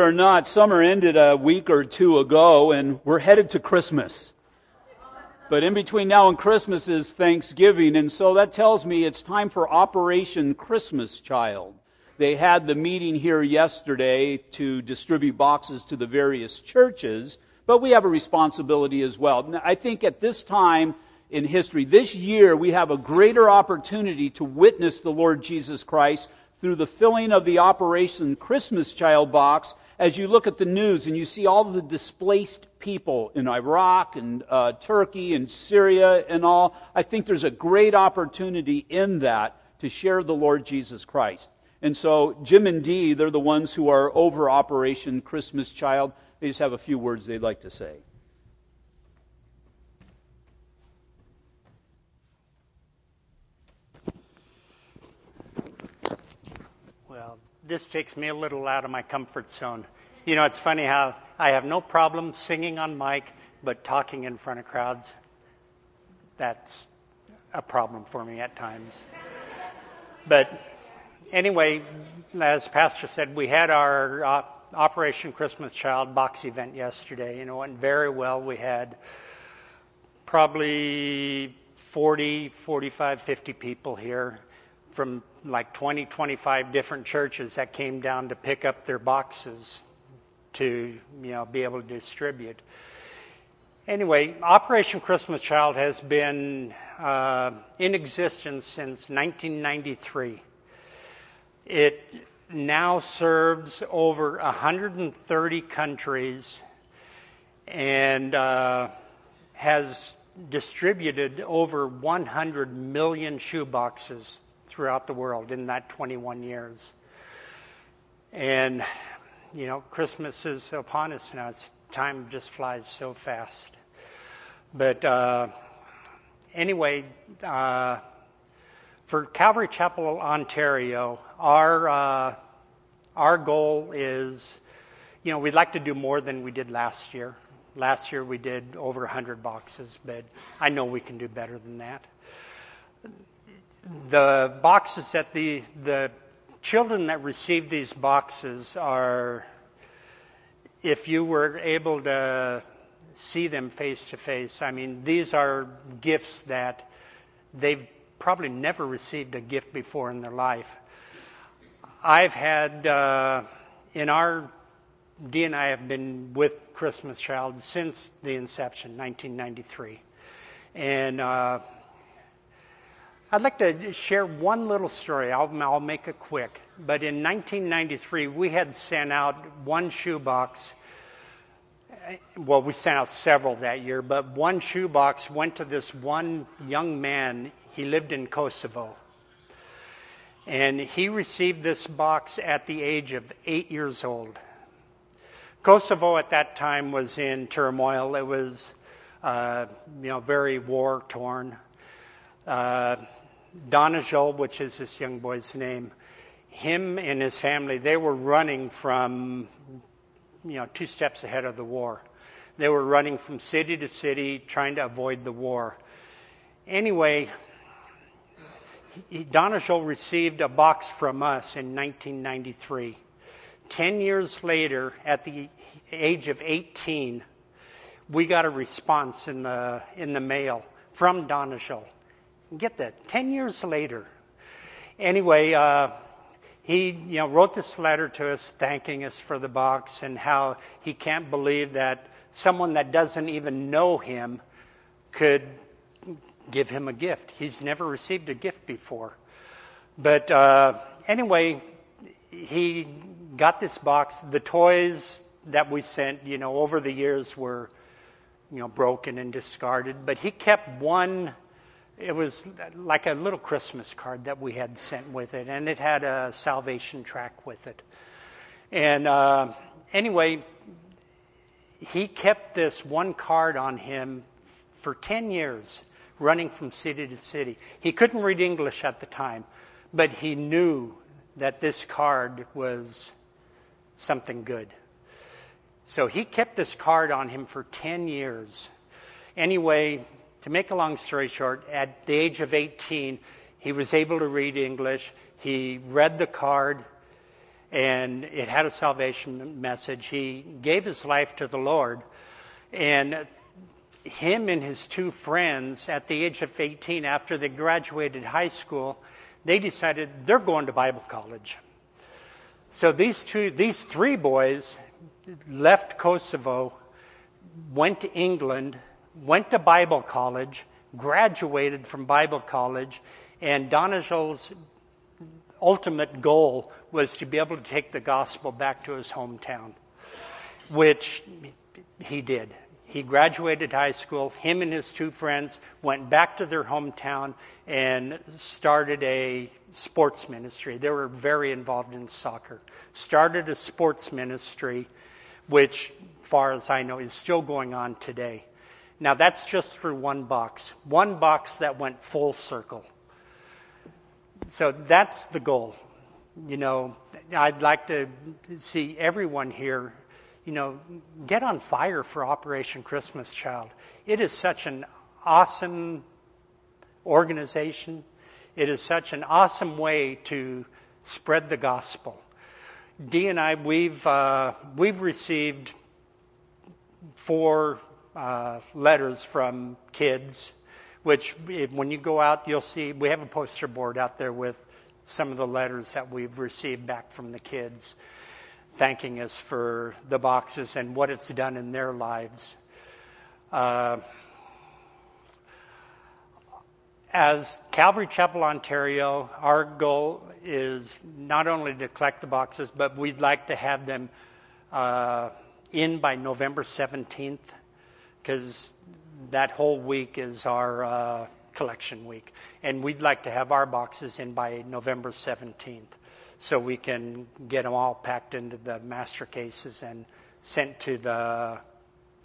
it or not, summer ended a week or two ago, and we're headed to Christmas. But in between now and Christmas is Thanksgiving, and so that tells me it's time for Operation Christmas Child. They had the meeting here yesterday to distribute boxes to the various churches, but we have a responsibility as well. Now, I think at this time in history, this year, we have a greater opportunity to witness the Lord Jesus Christ through the filling of the Operation Christmas Child box as you look at the news and you see all the displaced people in Iraq and uh, Turkey and Syria and all, I think there's a great opportunity in that to share the Lord Jesus Christ. And so Jim and Dee, they're the ones who are over Operation Christmas Child. They just have a few words they'd like to say. This takes me a little out of my comfort zone. You know, it's funny how I have no problem singing on mic, but talking in front of crowds, that's a problem for me at times. But anyway, as Pastor said, we had our uh, Operation Christmas Child box event yesterday. You know, it went very well. We had probably 40, 45, 50 people here from like 20, 25 different churches that came down to pick up their boxes to you know be able to distribute. Anyway, Operation Christmas Child has been uh, in existence since 1993. It now serves over 130 countries and uh, has distributed over 100 million shoeboxes throughout the world in that 21 years. And, you know, Christmas is upon us now. It's, time just flies so fast. But uh, anyway, uh, for Calvary Chapel, Ontario, our, uh, our goal is, you know, we'd like to do more than we did last year. Last year we did over 100 boxes, but I know we can do better than that the boxes that the, the children that receive these boxes are, if you were able to see them face to face, I mean, these are gifts that they've probably never received a gift before in their life. I've had, uh, in our, Dee and I have been with Christmas Child since the inception, 1993. And uh, I'd like to share one little story. I'll, I'll, make it quick. But in 1993, we had sent out one shoebox. Well, we sent out several that year, but one shoebox went to this one young man. He lived in Kosovo. And he received this box at the age of eight years old. Kosovo at that time was in turmoil. It was, uh, you know, very war torn. Uh, Donajol, which is this young boy's name, him and his family, they were running from, you know, two steps ahead of the war. They were running from city to city trying to avoid the war. Anyway, Donajol received a box from us in 1993. Ten years later, at the age of 18, we got a response in the, in the mail from Donajol Get that, 10 years later. Anyway, uh, he you know, wrote this letter to us thanking us for the box and how he can't believe that someone that doesn't even know him could give him a gift. He's never received a gift before. But uh, anyway, he got this box. The toys that we sent, you know, over the years were, you know, broken and discarded. But he kept one it was like a little Christmas card that we had sent with it, and it had a salvation track with it. And uh, anyway, he kept this one card on him for 10 years, running from city to city. He couldn't read English at the time, but he knew that this card was something good. So he kept this card on him for 10 years. Anyway, to make a long story short, at the age of 18, he was able to read English. He read the card, and it had a salvation message. He gave his life to the Lord, and him and his two friends, at the age of 18, after they graduated high school, they decided they're going to Bible college. So these two, these three boys left Kosovo, went to England, went to Bible college, graduated from Bible college, and Donajal's ultimate goal was to be able to take the gospel back to his hometown, which he did. He graduated high school. Him and his two friends went back to their hometown and started a sports ministry. They were very involved in soccer. Started a sports ministry, which, far as I know, is still going on today. Now, that's just for one box, one box that went full circle. So that's the goal. You know, I'd like to see everyone here, you know, get on fire for Operation Christmas Child. It is such an awesome organization. It is such an awesome way to spread the gospel. Dee and I, we've, uh, we've received four uh, letters from kids, which when you go out, you'll see we have a poster board out there with some of the letters that we've received back from the kids, thanking us for the boxes and what it's done in their lives. Uh, as Calvary Chapel Ontario, our goal is not only to collect the boxes, but we'd like to have them uh, in by November 17th, because that whole week is our uh, collection week. And we'd like to have our boxes in by November 17th so we can get them all packed into the master cases and sent to the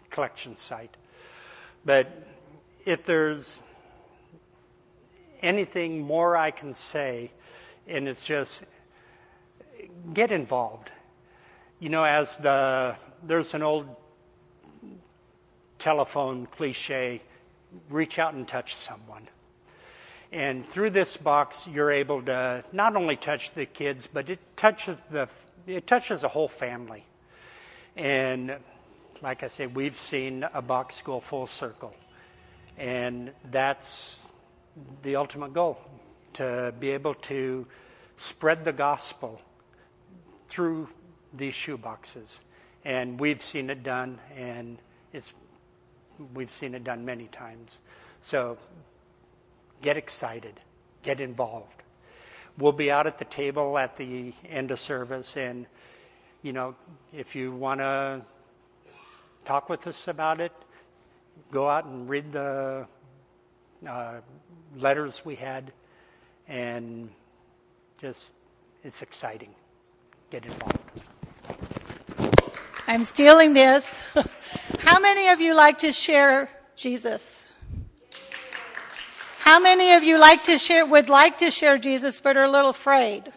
collection site. But if there's anything more I can say, and it's just get involved. You know, as the there's an old telephone cliche reach out and touch someone. And through this box, you're able to not only touch the kids, but it touches the it touches the whole family. And like I said, we've seen a box go full circle, and that's the ultimate goal to be able to spread the gospel through these shoe boxes. And we've seen it done, and it's we've seen it done many times. So get excited, get involved. We'll be out at the table at the end of service, and you know, if you want to talk with us about it, go out and read the uh, letters we had, and just it's exciting. Get involved. I'm stealing this. How many of you like to share Jesus? How many of you like to share, would like to share Jesus but are a little afraid?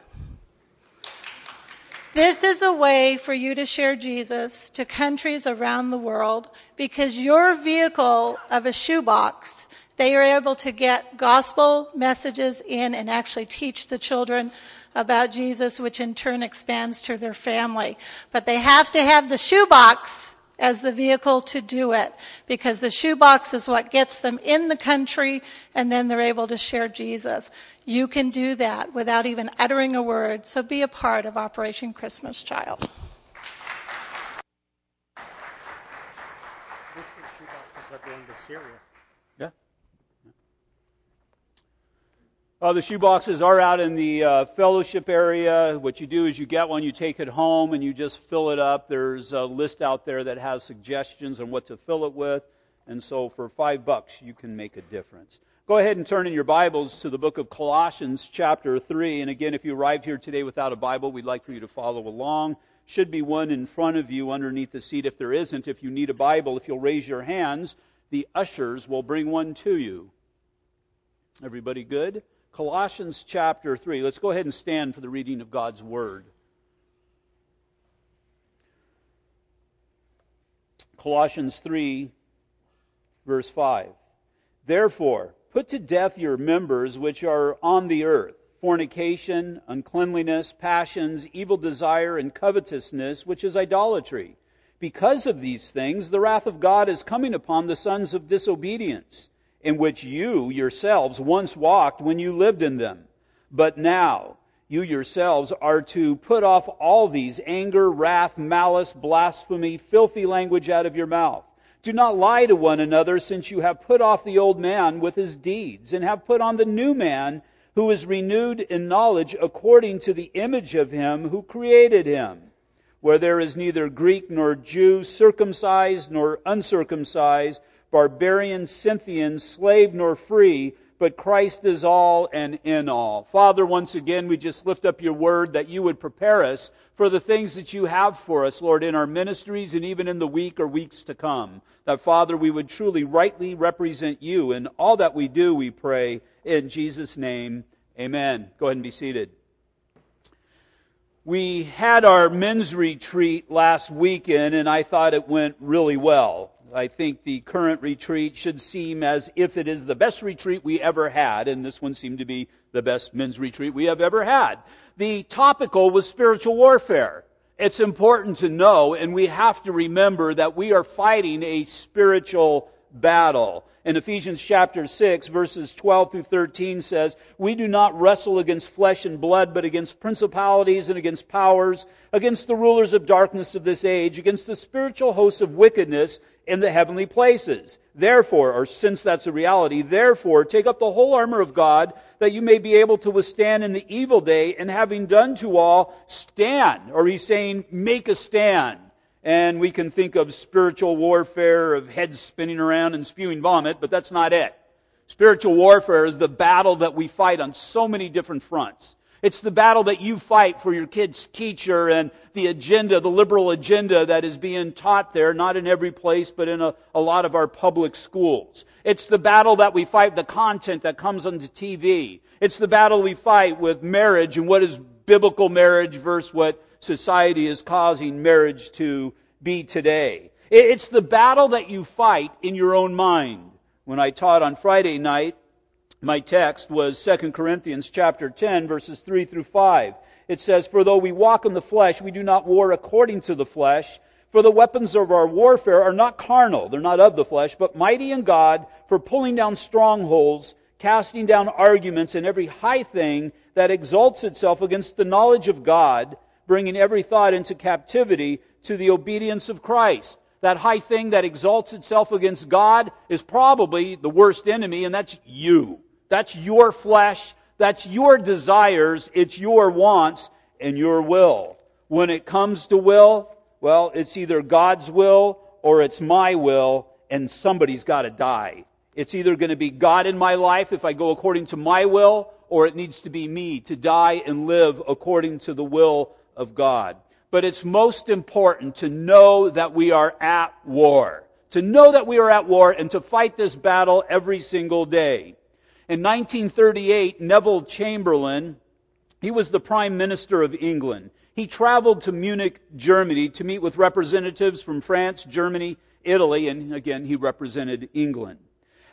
This is a way for you to share Jesus to countries around the world because your vehicle of a shoebox they are able to get gospel messages in and actually teach the children about Jesus, which in turn expands to their family. But they have to have the shoebox as the vehicle to do it because the shoebox is what gets them in the country and then they're able to share Jesus. You can do that without even uttering a word, so be a part of Operation Christmas Child. Syria. Uh, the shoe boxes are out in the uh, fellowship area. What you do is you get one, you take it home, and you just fill it up. There's a list out there that has suggestions on what to fill it with. And so for five bucks, you can make a difference. Go ahead and turn in your Bibles to the book of Colossians, chapter 3. And again, if you arrived here today without a Bible, we'd like for you to follow along. Should be one in front of you underneath the seat. If there isn't, if you need a Bible, if you'll raise your hands, the ushers will bring one to you. Everybody good? Colossians chapter 3. Let's go ahead and stand for the reading of God's Word. Colossians 3, verse 5. Therefore, put to death your members which are on the earth fornication, uncleanliness, passions, evil desire, and covetousness, which is idolatry. Because of these things, the wrath of God is coming upon the sons of disobedience, in which you yourselves once walked when you lived in them. But now, you yourselves are to put off all these anger, wrath, malice, blasphemy, filthy language out of your mouth. Do not lie to one another, since you have put off the old man with his deeds, and have put on the new man, who is renewed in knowledge according to the image of him who created him where there is neither Greek nor Jew, circumcised nor uncircumcised, barbarian, Scythian, slave nor free, but Christ is all and in all. Father, once again, we just lift up your word that you would prepare us for the things that you have for us, Lord, in our ministries and even in the week or weeks to come. That, Father, we would truly rightly represent you in all that we do, we pray. In Jesus' name, amen. Go ahead and be seated. We had our men's retreat last weekend, and I thought it went really well. I think the current retreat should seem as if it is the best retreat we ever had, and this one seemed to be the best men's retreat we have ever had. The topical was spiritual warfare. It's important to know, and we have to remember that we are fighting a spiritual battle in Ephesians chapter 6, verses 12 through 13 says, We do not wrestle against flesh and blood, but against principalities and against powers, against the rulers of darkness of this age, against the spiritual hosts of wickedness in the heavenly places. Therefore, or since that's a reality, therefore, take up the whole armor of God, that you may be able to withstand in the evil day, and having done to all, stand. Or he's saying, make a stand and we can think of spiritual warfare of heads spinning around and spewing vomit, but that's not it. Spiritual warfare is the battle that we fight on so many different fronts. It's the battle that you fight for your kid's teacher and the agenda, the liberal agenda that is being taught there, not in every place, but in a, a lot of our public schools. It's the battle that we fight, the content that comes onto TV. It's the battle we fight with marriage and what is biblical marriage versus what society is causing marriage to be today. It's the battle that you fight in your own mind. When I taught on Friday night, my text was 2 Corinthians chapter 10 verses 3 through 5. It says, For though we walk in the flesh, we do not war according to the flesh. For the weapons of our warfare are not carnal, they're not of the flesh, but mighty in God for pulling down strongholds, casting down arguments and every high thing that exalts itself against the knowledge of God, bringing every thought into captivity to the obedience of Christ. That high thing that exalts itself against God is probably the worst enemy, and that's you. That's your flesh. That's your desires. It's your wants and your will. When it comes to will, well, it's either God's will or it's my will, and somebody's got to die. It's either going to be God in my life if I go according to my will, or it needs to be me to die and live according to the will of God. But it's most important to know that we are at war. To know that we are at war and to fight this battle every single day. In 1938, Neville Chamberlain, he was the Prime Minister of England. He traveled to Munich, Germany to meet with representatives from France, Germany, Italy, and again, he represented England.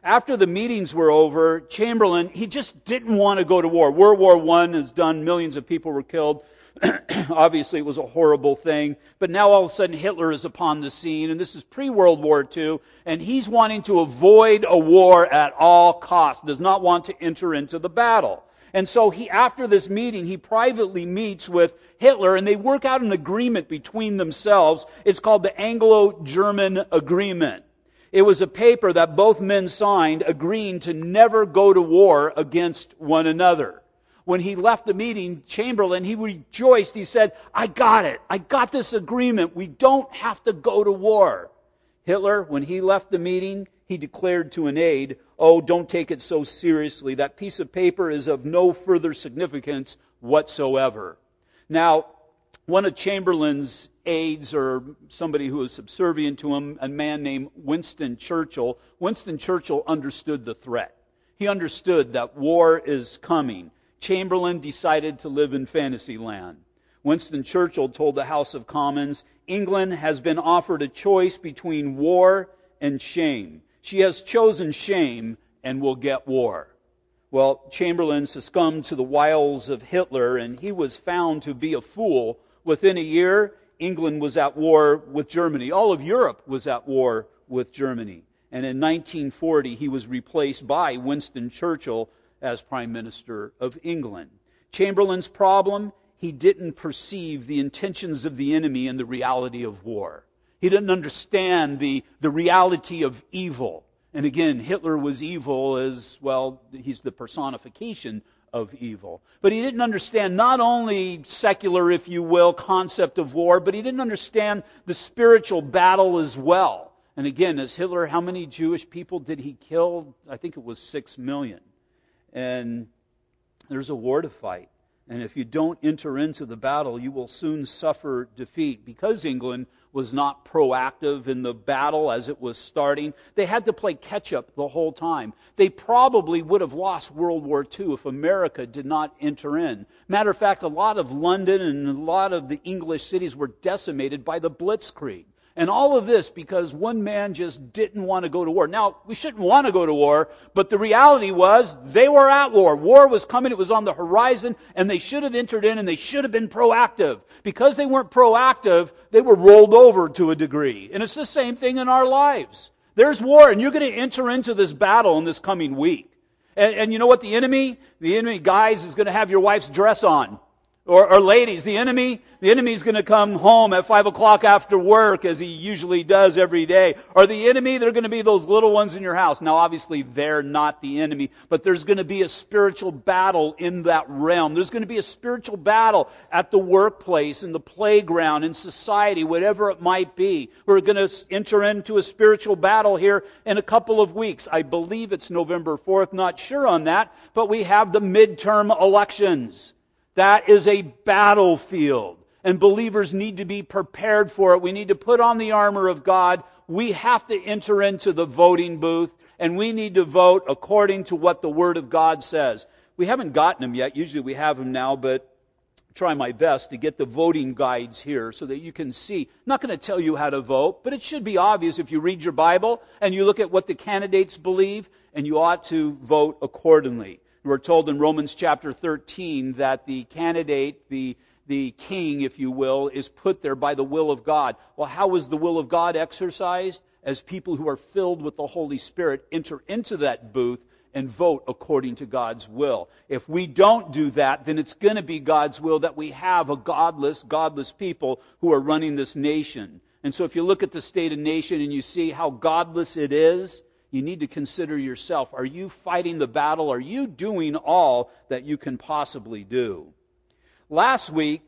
After the meetings were over, Chamberlain, he just didn't want to go to war. World War I has done, millions of people were killed. Obviously, it was a horrible thing. But now all of a sudden, Hitler is upon the scene, and this is pre World War II, and he's wanting to avoid a war at all costs, does not want to enter into the battle. And so he, after this meeting, he privately meets with Hitler, and they work out an agreement between themselves. It's called the Anglo-German Agreement. It was a paper that both men signed agreeing to never go to war against one another when he left the meeting, Chamberlain, he rejoiced. He said, I got it. I got this agreement. We don't have to go to war. Hitler, when he left the meeting, he declared to an aide, Oh, don't take it so seriously. That piece of paper is of no further significance whatsoever. Now, one of Chamberlain's aides, or somebody who was subservient to him, a man named Winston Churchill, Winston Churchill understood the threat. He understood that war is coming. Chamberlain decided to live in fantasy land. Winston Churchill told the House of Commons England has been offered a choice between war and shame. She has chosen shame and will get war. Well, Chamberlain succumbed to the wiles of Hitler, and he was found to be a fool. Within a year, England was at war with Germany. All of Europe was at war with Germany. And in 1940, he was replaced by Winston Churchill as Prime Minister of England. Chamberlain's problem, he didn't perceive the intentions of the enemy and the reality of war. He didn't understand the, the reality of evil. And again, Hitler was evil as well, he's the personification of evil. But he didn't understand not only secular, if you will, concept of war, but he didn't understand the spiritual battle as well. And again, as Hitler, how many Jewish people did he kill? I think it was six million. And there's a war to fight. And if you don't enter into the battle, you will soon suffer defeat. Because England was not proactive in the battle as it was starting, they had to play catch up the whole time. They probably would have lost World War II if America did not enter in. Matter of fact, a lot of London and a lot of the English cities were decimated by the Blitzkrieg. And all of this because one man just didn't want to go to war. Now, we shouldn't want to go to war, but the reality was they were at war. War was coming, it was on the horizon, and they should have entered in and they should have been proactive. Because they weren't proactive, they were rolled over to a degree. And it's the same thing in our lives. There's war, and you're going to enter into this battle in this coming week. And, and you know what the enemy? The enemy, guys, is going to have your wife's dress on. Or, or, ladies, the enemy, the enemy's going to come home at five o'clock after work as he usually does every day. Or the enemy, they're going to be those little ones in your house. Now, obviously, they're not the enemy, but there's going to be a spiritual battle in that realm. There's going to be a spiritual battle at the workplace, in the playground, in society, whatever it might be. We're going to enter into a spiritual battle here in a couple of weeks. I believe it's November 4th, not sure on that, but we have the midterm elections. That is a battlefield. And believers need to be prepared for it. We need to put on the armor of God. We have to enter into the voting booth and we need to vote according to what the Word of God says. We haven't gotten them yet. Usually we have them now, but try my best to get the voting guides here so that you can see. I'm not going to tell you how to vote, but it should be obvious if you read your Bible and you look at what the candidates believe, and you ought to vote accordingly. We're told in Romans chapter 13 that the candidate, the, the king, if you will, is put there by the will of God. Well, how is the will of God exercised? As people who are filled with the Holy Spirit enter into that booth and vote according to God's will. If we don't do that, then it's going to be God's will that we have a godless, godless people who are running this nation. And so if you look at the state of nation and you see how godless it is, you need to consider yourself. Are you fighting the battle? Are you doing all that you can possibly do? Last week,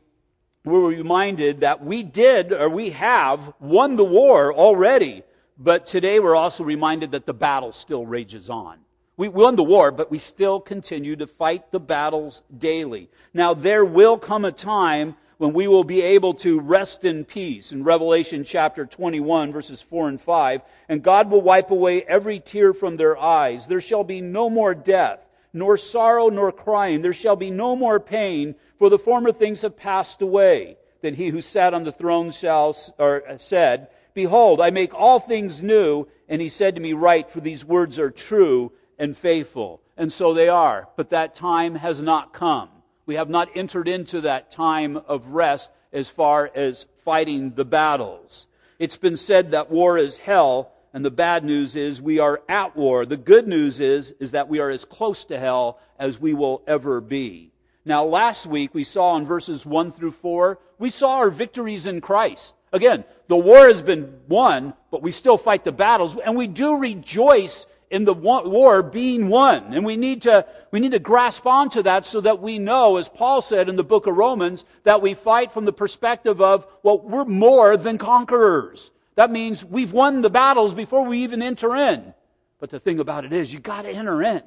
we were reminded that we did or we have won the war already. But today we're also reminded that the battle still rages on. We won the war, but we still continue to fight the battles daily. Now there will come a time when we will be able to rest in peace in Revelation chapter 21 verses 4 and 5. And God will wipe away every tear from their eyes. There shall be no more death, nor sorrow, nor crying. There shall be no more pain, for the former things have passed away. Then he who sat on the throne shall, or uh, said, Behold, I make all things new. And he said to me, Write, for these words are true and faithful. And so they are. But that time has not come. We have not entered into that time of rest as far as fighting the battles. It's been said that war is hell, and the bad news is we are at war. The good news is, is that we are as close to hell as we will ever be. Now, last week we saw in verses 1 through 4, we saw our victories in Christ. Again, the war has been won, but we still fight the battles, and we do rejoice in the war being won. And we need to, we need to grasp onto that so that we know, as Paul said in the book of Romans, that we fight from the perspective of, well, we're more than conquerors. That means we've won the battles before we even enter in. But the thing about it is, you gotta enter in.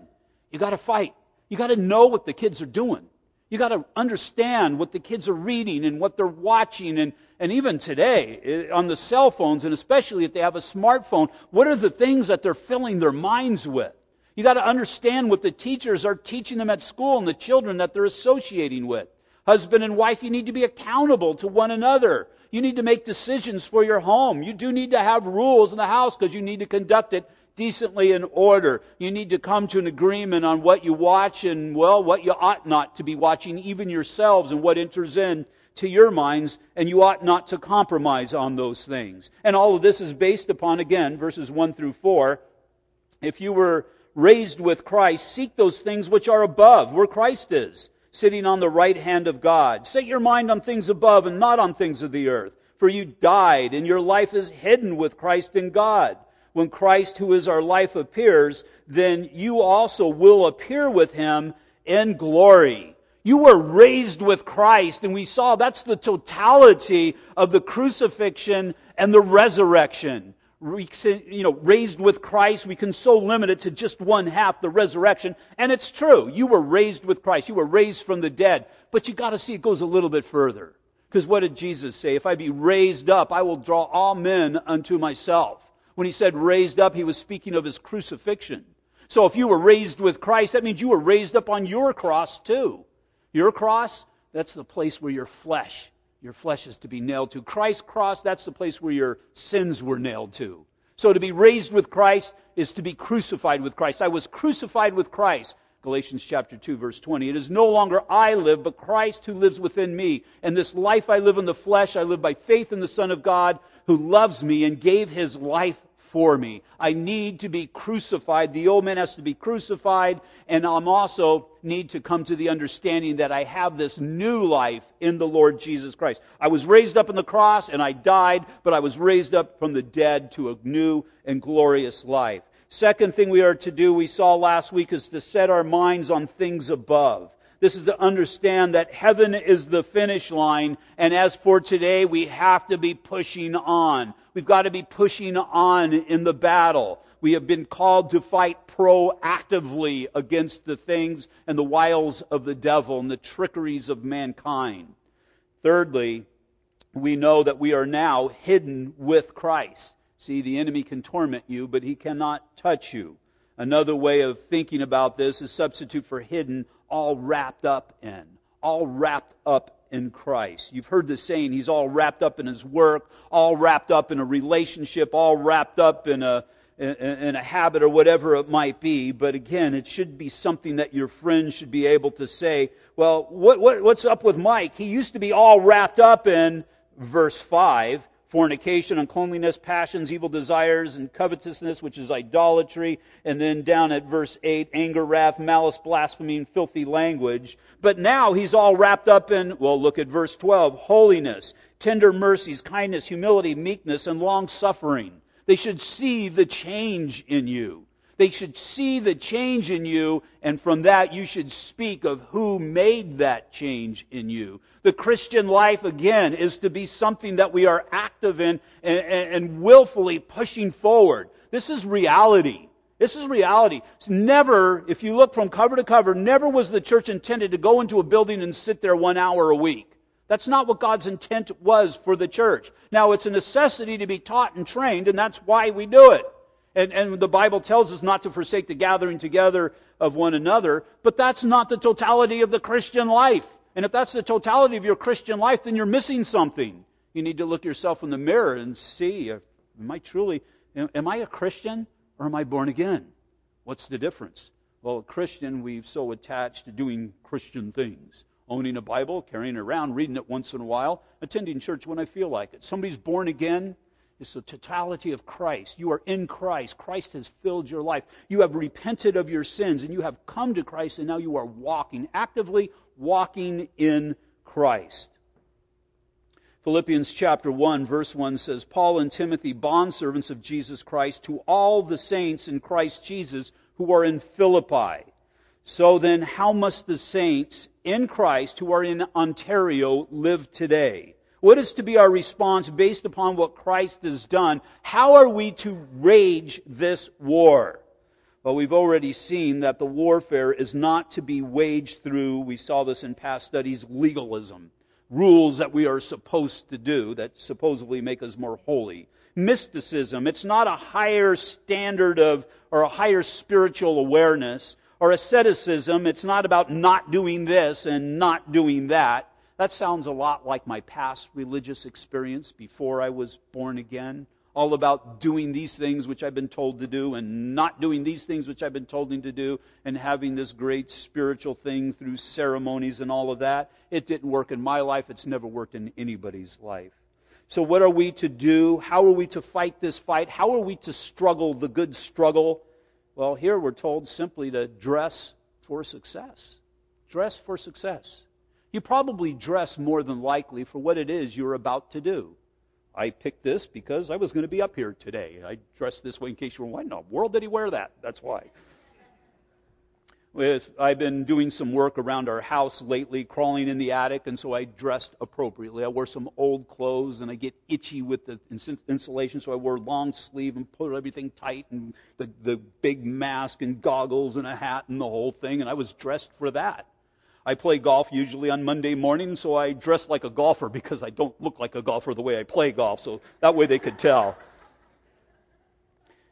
You gotta fight. You gotta know what the kids are doing. You gotta understand what the kids are reading and what they're watching and, and even today, on the cell phones, and especially if they have a smartphone, what are the things that they're filling their minds with? You got to understand what the teachers are teaching them at school and the children that they're associating with. Husband and wife, you need to be accountable to one another. You need to make decisions for your home. You do need to have rules in the house because you need to conduct it decently in order. You need to come to an agreement on what you watch and, well, what you ought not to be watching, even yourselves, and what enters in to your minds, and you ought not to compromise on those things. And all of this is based upon, again, verses 1 through 4. If you were raised with Christ, seek those things which are above, where Christ is, sitting on the right hand of God. Set your mind on things above and not on things of the earth. For you died, and your life is hidden with Christ in God. When Christ, who is our life, appears, then you also will appear with him in glory. You were raised with Christ, and we saw that's the totality of the crucifixion and the resurrection. You know, raised with Christ, we can so limit it to just one half, the resurrection. And it's true. You were raised with Christ. You were raised from the dead. But you gotta see it goes a little bit further. Because what did Jesus say? If I be raised up, I will draw all men unto myself. When he said raised up, he was speaking of his crucifixion. So if you were raised with Christ, that means you were raised up on your cross too. Your cross, that's the place where your flesh, your flesh is to be nailed to. Christ's cross, that's the place where your sins were nailed to. So to be raised with Christ is to be crucified with Christ. I was crucified with Christ. Galatians chapter 2 verse 20. It is no longer I live, but Christ who lives within me. And this life I live in the flesh, I live by faith in the Son of God who loves me and gave his life for me. I need to be crucified. The old man has to be crucified, and I'm also need to come to the understanding that I have this new life in the Lord Jesus Christ. I was raised up in the cross and I died, but I was raised up from the dead to a new and glorious life. Second thing we are to do, we saw last week, is to set our minds on things above. This is to understand that heaven is the finish line. And as for today, we have to be pushing on. We've got to be pushing on in the battle. We have been called to fight proactively against the things and the wiles of the devil and the trickeries of mankind. Thirdly, we know that we are now hidden with Christ. See, the enemy can torment you, but he cannot touch you. Another way of thinking about this is substitute for hidden all wrapped up in, all wrapped up in Christ. You've heard the saying, he's all wrapped up in his work, all wrapped up in a relationship, all wrapped up in a, in, a habit or whatever it might be. But again, it should be something that your friends should be able to say, well, what, what, what's up with Mike? He used to be all wrapped up in verse 5 fornication, uncleanliness, passions, evil desires, and covetousness, which is idolatry. And then down at verse 8, anger, wrath, malice, blasphemy, and filthy language. But now he's all wrapped up in, well, look at verse 12, holiness, tender mercies, kindness, humility, meekness, and long suffering. They should see the change in you. They should see the change in you, and from that you should speak of who made that change in you. The Christian life, again, is to be something that we are active in and, and, and willfully pushing forward. This is reality. This is reality. It's never, if you look from cover to cover, never was the church intended to go into a building and sit there one hour a week. That's not what God's intent was for the church. Now, it's a necessity to be taught and trained, and that's why we do it. And, and the Bible tells us not to forsake the gathering together of one another, but that's not the totality of the Christian life. And if that's the totality of your Christian life, then you're missing something. You need to look yourself in the mirror and see, am I truly, am I a Christian or am I born again? What's the difference? Well, a Christian, we've so attached to doing Christian things. Owning a Bible, carrying it around, reading it once in a while, attending church when I feel like it. Somebody's born again, it's the totality of Christ. You are in Christ. Christ has filled your life. You have repented of your sins and you have come to Christ and now you are walking, actively walking in Christ. Philippians chapter 1, verse 1 says, Paul and Timothy, bondservants of Jesus Christ, to all the saints in Christ Jesus who are in Philippi. So then, how must the saints in Christ who are in Ontario live today? What is to be our response based upon what Christ has done? How are we to wage this war? Well, we've already seen that the warfare is not to be waged through, we saw this in past studies, legalism. Rules that we are supposed to do that supposedly make us more holy. Mysticism, it's not a higher standard of, or a higher spiritual awareness. Or asceticism, it's not about not doing this and not doing that. That sounds a lot like my past religious experience before I was born again. all about doing these things which I've been told to do and not doing these things which I've been told to do and having this great spiritual thing through ceremonies and all of that. It didn't work in my life. It's never worked in anybody's life. So, what are we to do? How are we to fight this fight? How are we to struggle the good struggle? Well, here we're told simply to dress for success. Dress for success. You probably dress more than likely for what it is you're about to do. I picked this because I was going to be up here today. I dressed this way in case you were wondering, why in no, world did he wear that? That's why. With, I've been doing some work around our house lately, crawling in the attic, and so I dressed appropriately. I wore some old clothes, and I get itchy with the insulation, so I wore long sleeve and put everything tight, and the, the big mask and goggles and a hat and the whole thing, and I was dressed for that. I play golf usually on Monday morning, so I dress like a golfer because I don't look like a golfer the way I play golf, so that way they could tell.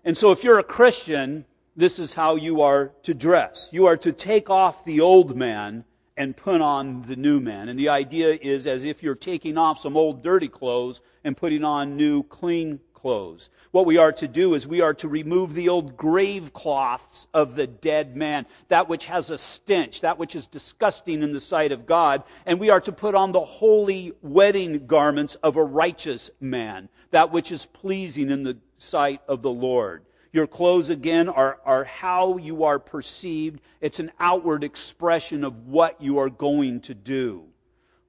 And so if you're a Christian, this is how you are to dress. You are to take off the old man and put on the new man. And the idea is as if you're taking off some old dirty clothes and putting on new clean clothes. What we are to do is we are to remove the old grave cloths of the dead man, that which has a stench, that which is disgusting in the sight of God, and we are to put on the holy wedding garments of a righteous man, that which is pleasing in the sight of the Lord. Your clothes, again, are, are how you are perceived. It's an outward expression of what you are going to do.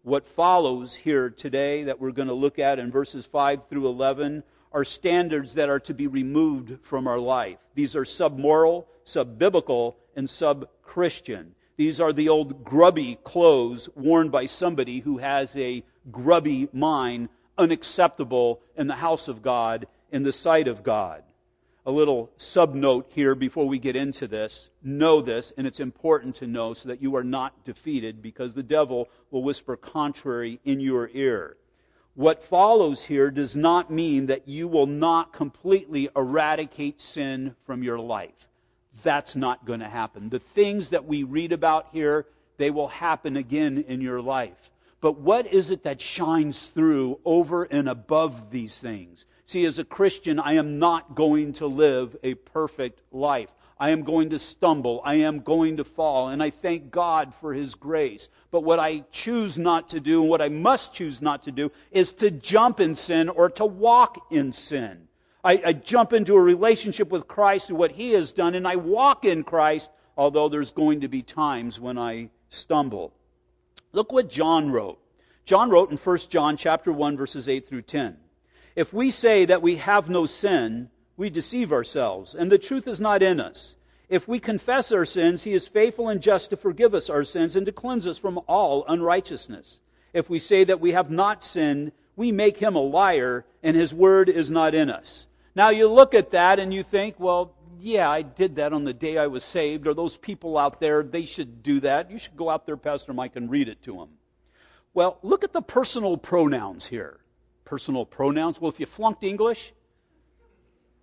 What follows here today that we're going to look at in verses 5 through 11 are standards that are to be removed from our life. These are submoral, subbiblical, and sub-Christian. These are the old grubby clothes worn by somebody who has a grubby mind, unacceptable in the house of God, in the sight of God. A little subnote here before we get into this. Know this, and it's important to know so that you are not defeated because the devil will whisper contrary in your ear. What follows here does not mean that you will not completely eradicate sin from your life. That's not going to happen. The things that we read about here, they will happen again in your life. But what is it that shines through over and above these things? See, as a Christian, I am not going to live a perfect life. I am going to stumble. I am going to fall. And I thank God for His grace. But what I choose not to do, and what I must choose not to do, is to jump in sin or to walk in sin. I, I jump into a relationship with Christ and what He has done, and I walk in Christ, although there's going to be times when I stumble. Look what John wrote. John wrote in 1 John chapter 1 verses 8 through 10. If we say that we have no sin, we deceive ourselves, and the truth is not in us. If we confess our sins, he is faithful and just to forgive us our sins and to cleanse us from all unrighteousness. If we say that we have not sinned, we make him a liar, and his word is not in us. Now you look at that and you think, well, yeah, I did that on the day I was saved, or those people out there, they should do that. You should go out there, Pastor Mike, and read it to them. Well, look at the personal pronouns here. Personal pronouns. Well, if you flunked English,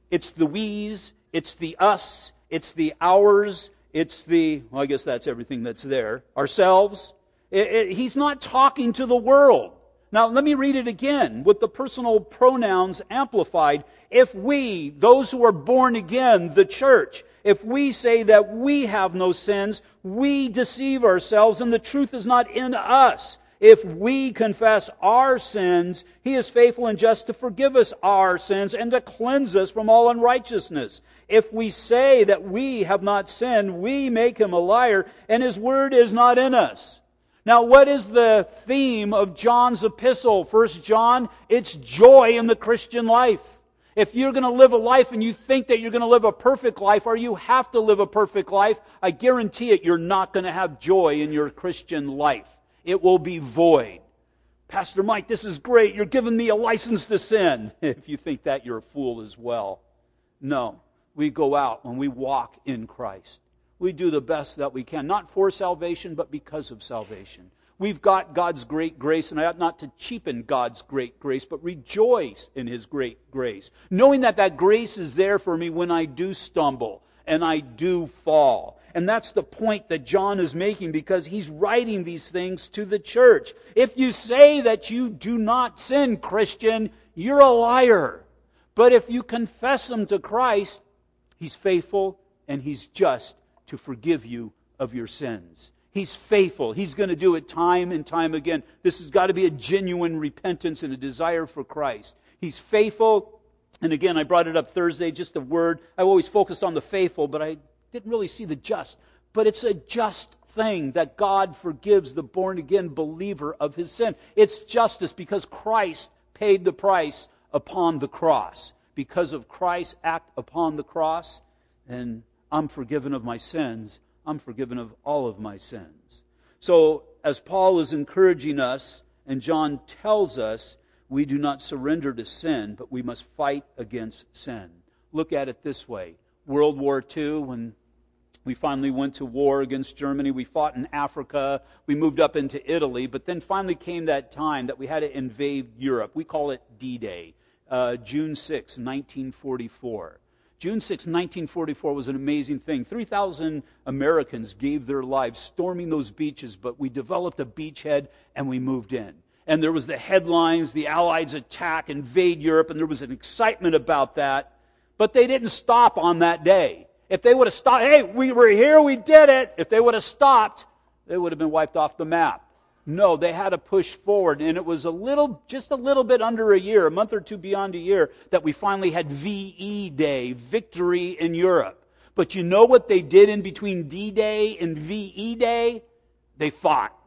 it's the we's, it's the us, it's the ours, it's the, well, I guess that's everything that's there. Ourselves. It, it, he's not talking to the world. Now, let me read it again with the personal pronouns amplified. If we, those who are born again, the church, if we say that we have no sins, we deceive ourselves and the truth is not in us. If we confess our sins, He is faithful and just to forgive us our sins and to cleanse us from all unrighteousness. If we say that we have not sinned, we make Him a liar and His word is not in us. Now, what is the theme of John's epistle? First John, it's joy in the Christian life. If you're going to live a life and you think that you're going to live a perfect life or you have to live a perfect life, I guarantee it, you're not going to have joy in your Christian life it will be void. Pastor Mike, this is great. You're giving me a license to sin. If you think that, you're a fool as well. No, we go out and we walk in Christ. We do the best that we can, not for salvation, but because of salvation. We've got God's great grace, and I ought not to cheapen God's great grace, but rejoice in His great grace. Knowing that that grace is there for me when I do stumble and I do fall. And that's the point that John is making because he's writing these things to the church. If you say that you do not sin, Christian, you're a liar. But if you confess them to Christ, He's faithful and He's just to forgive you of your sins. He's faithful. He's going to do it time and time again. This has got to be a genuine repentance and a desire for Christ. He's faithful. And again, I brought it up Thursday, just a word. I always focus on the faithful, but I didn't really see the just. But it's a just thing that God forgives the born again believer of his sin. It's justice because Christ paid the price upon the cross. Because of Christ's act upon the cross, and I'm forgiven of my sins. I'm forgiven of all of my sins. So, as Paul is encouraging us, and John tells us, we do not surrender to sin, but we must fight against sin. Look at it this way World War II, when we finally went to war against Germany. We fought in Africa. We moved up into Italy. But then finally came that time that we had to invade Europe. We call it D Day, uh, June 6, 1944. June 6, 1944 was an amazing thing. 3,000 Americans gave their lives storming those beaches, but we developed a beachhead and we moved in. And there was the headlines, the Allies attack, invade Europe, and there was an excitement about that. But they didn't stop on that day. If they would have stopped, hey, we were here, we did it. If they would have stopped, they would have been wiped off the map. No, they had to push forward. And it was a little, just a little bit under a year, a month or two beyond a year, that we finally had VE Day, victory in Europe. But you know what they did in between D Day and VE Day? They fought.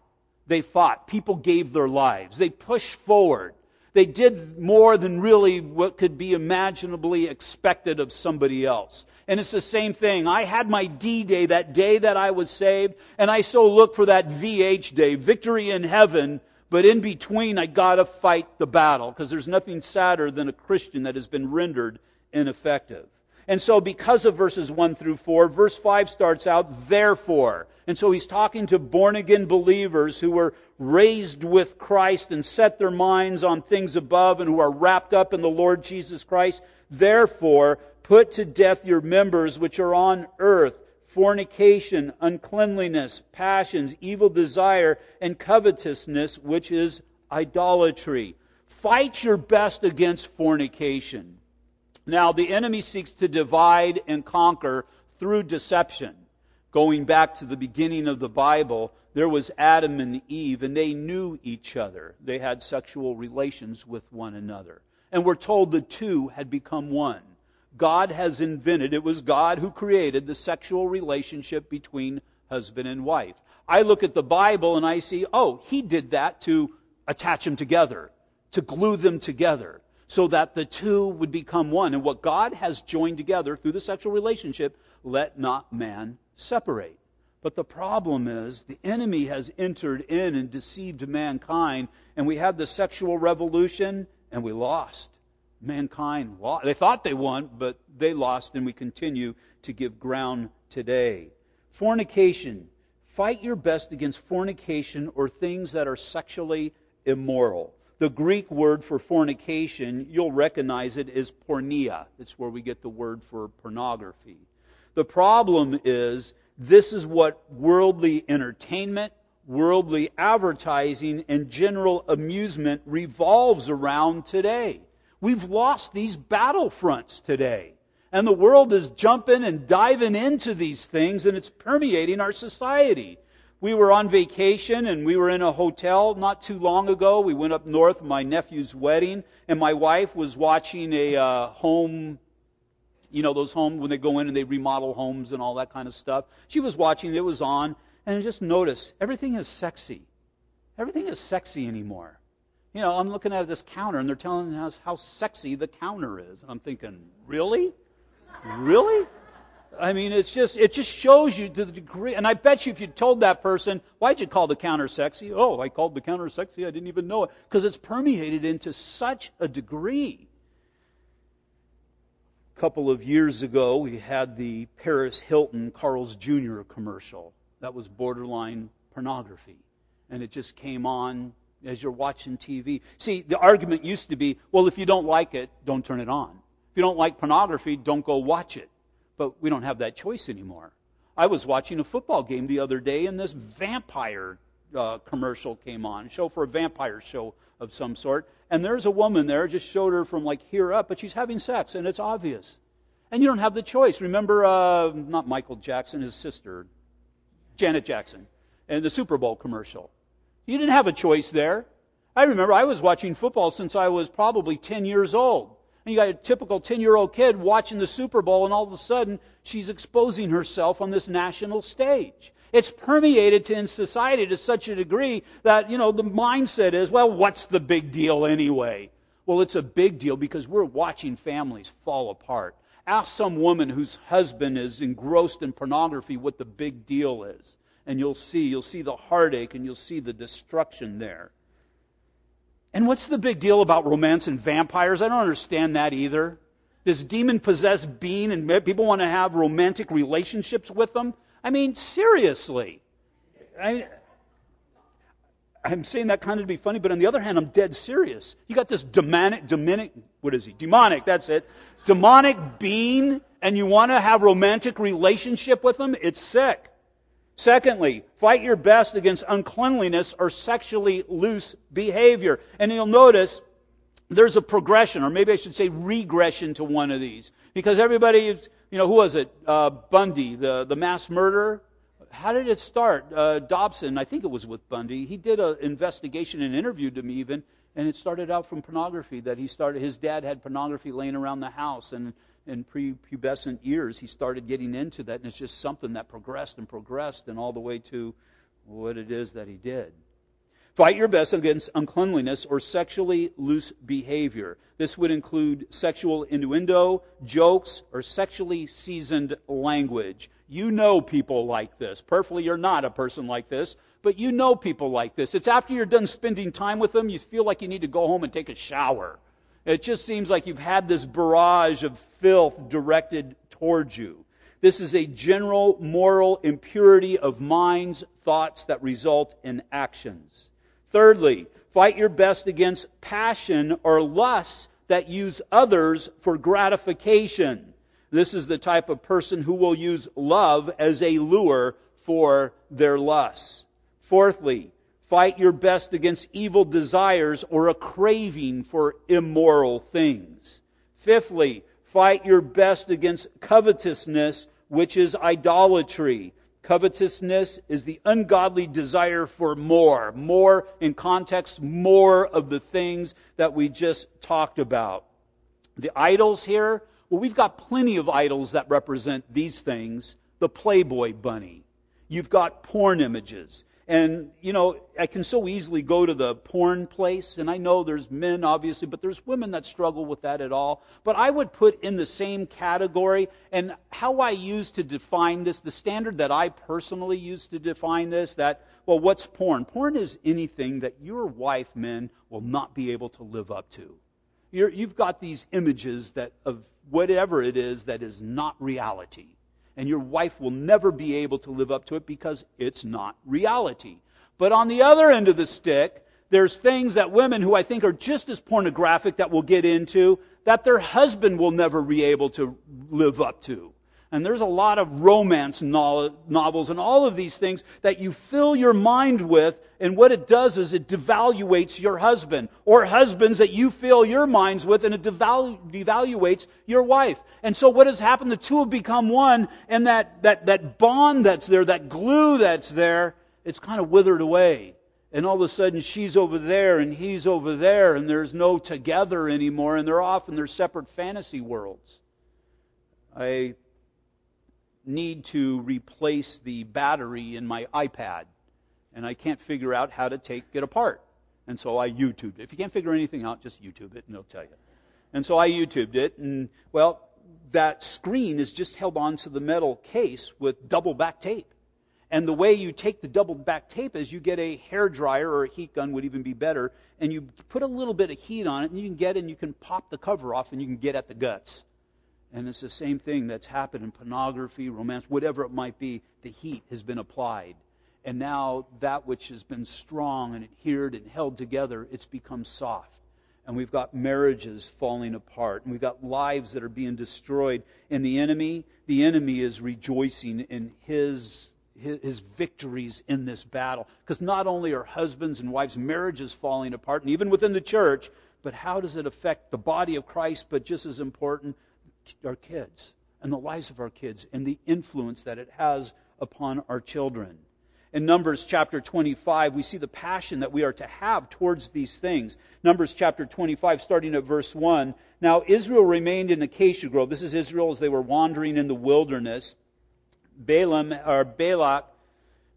They fought. People gave their lives. They pushed forward. They did more than really what could be imaginably expected of somebody else. And it's the same thing. I had my D day, that day that I was saved, and I so look for that VH day, victory in heaven. But in between, I gotta fight the battle because there's nothing sadder than a Christian that has been rendered ineffective. And so, because of verses 1 through 4, verse 5 starts out, therefore. And so, he's talking to born again believers who were raised with Christ and set their minds on things above and who are wrapped up in the Lord Jesus Christ. Therefore, Put to death your members which are on earth fornication, uncleanliness, passions, evil desire, and covetousness, which is idolatry. Fight your best against fornication. Now, the enemy seeks to divide and conquer through deception. Going back to the beginning of the Bible, there was Adam and Eve, and they knew each other. They had sexual relations with one another. And we're told the two had become one. God has invented, it was God who created the sexual relationship between husband and wife. I look at the Bible and I see, oh, he did that to attach them together, to glue them together, so that the two would become one. And what God has joined together through the sexual relationship, let not man separate. But the problem is the enemy has entered in and deceived mankind, and we had the sexual revolution, and we lost mankind lost. They thought they won, but they lost, and we continue to give ground today. Fornication. Fight your best against fornication or things that are sexually immoral. The Greek word for fornication, you'll recognize it, is porneia. It's where we get the word for pornography. The problem is this is what worldly entertainment, worldly advertising, and general amusement revolves around today. We've lost these battlefronts today. And the world is jumping and diving into these things, and it's permeating our society. We were on vacation and we were in a hotel not too long ago. We went up north my nephew's wedding, and my wife was watching a uh, home, you know, those homes when they go in and they remodel homes and all that kind of stuff. She was watching, it was on, and I just noticed everything is sexy. Everything is sexy anymore. You know, I'm looking at this counter and they're telling us how sexy the counter is. And I'm thinking, really? Really? I mean, it's just, it just shows you to the degree. And I bet you if you told that person, why'd you call the counter sexy? Oh, I called the counter sexy. I didn't even know it. Because it's permeated into such a degree. A couple of years ago, we had the Paris Hilton Carl's Jr. commercial. That was borderline pornography. And it just came on as you're watching TV. See, the argument used to be, well, if you don't like it, don't turn it on. If you don't like pornography, don't go watch it. But we don't have that choice anymore. I was watching a football game the other day, and this vampire uh, commercial came on, show for a vampire show of some sort, and there's a woman there, just showed her from like here up, but she's having sex, and it's obvious. And you don't have the choice. Remember, uh, not Michael Jackson, his sister, Janet Jackson, and the Super Bowl commercial. You didn't have a choice there. I remember I was watching football since I was probably 10 years old. And you got a typical 10 year old kid watching the Super Bowl, and all of a sudden she's exposing herself on this national stage. It's permeated in society to such a degree that, you know, the mindset is, well, what's the big deal anyway? Well, it's a big deal because we're watching families fall apart. Ask some woman whose husband is engrossed in pornography what the big deal is. And you'll see, you'll see the heartache and you'll see the destruction there. And what's the big deal about romance and vampires? I don't understand that either. This demon possessed being, and people want to have romantic relationships with them. I mean, seriously. I, I'm saying that kind of to be funny, but on the other hand, I'm dead serious. You got this demonic, demonic, what is he? Demonic, that's it. Demonic being, and you want to have romantic relationship with them? It's sick. Secondly, fight your best against uncleanliness or sexually loose behavior. And you'll notice there's a progression, or maybe I should say regression to one of these. Because everybody, you know, who was it? Uh, Bundy, the, the mass murderer. How did it start? Uh, Dobson, I think it was with Bundy. He did an investigation and interviewed him even, and it started out from pornography. That he started, his dad had pornography laying around the house, and in prepubescent years, he started getting into that, and it's just something that progressed and progressed, and all the way to what it is that he did. Fight your best against uncleanliness or sexually loose behavior. This would include sexual innuendo, jokes, or sexually seasoned language. You know people like this. Perfectly, you're not a person like this, but you know people like this. It's after you're done spending time with them, you feel like you need to go home and take a shower it just seems like you've had this barrage of filth directed towards you. This is a general moral impurity of minds, thoughts that result in actions. Thirdly, fight your best against passion or lusts that use others for gratification. This is the type of person who will use love as a lure for their lusts. Fourthly, Fight your best against evil desires or a craving for immoral things. Fifthly, fight your best against covetousness, which is idolatry. Covetousness is the ungodly desire for more. More in context, more of the things that we just talked about. The idols here, well, we've got plenty of idols that represent these things. The Playboy bunny. You've got porn images. And, you know, I can so easily go to the porn place, and I know there's men, obviously, but there's women that struggle with that at all. But I would put in the same category, and how I use to define this, the standard that I personally use to define this, that, well, what's porn? Porn is anything that your wife, men, will not be able to live up to. you have got these images that of whatever it is that is not reality and your wife will never be able to live up to it because it's not reality. But on the other end of the stick, there's things that women who I think are just as pornographic that we'll get into that their husband will never be able to live up to. And there's a lot of romance novels and all of these things that you fill your mind with. And what it does is it devaluates your husband or husbands that you fill your minds with and it devalu- devaluates your wife. And so what has happened? The two have become one and that, that, that bond that's there, that glue that's there, it's kind of withered away. And all of a sudden she's over there and he's over there and there's no together anymore and they're off in their separate fantasy worlds. I need to replace the battery in my iPad, and I can't figure out how to take it apart. And so I YouTubed it. If you can't figure anything out, just YouTube it, and it'll tell you. And so I YouTubed it, and well, that screen is just held onto the metal case with double back tape. And the way you take the double back tape is you get a hair dryer or a heat gun would even be better, and you put a little bit of heat on it, and you can get and you can pop the cover off, and you can get at the guts. And it's the same thing that's happened in pornography, romance, whatever it might be. The heat has been applied. And now that which has been strong and adhered and held together, it's become soft. And we've got marriages falling apart. And we've got lives that are being destroyed. And the enemy, the enemy is rejoicing in his, his victories in this battle. Because not only are husbands and wives' marriages falling apart, and even within the church, but how does it affect the body of Christ, but just as important, our kids and the lives of our kids and the influence that it has upon our children. In Numbers chapter 25, we see the passion that we are to have towards these things. Numbers chapter 25, starting at verse 1. Now Israel remained in Acacia Grove. This is Israel as they were wandering in the wilderness. Balaam, or Balak,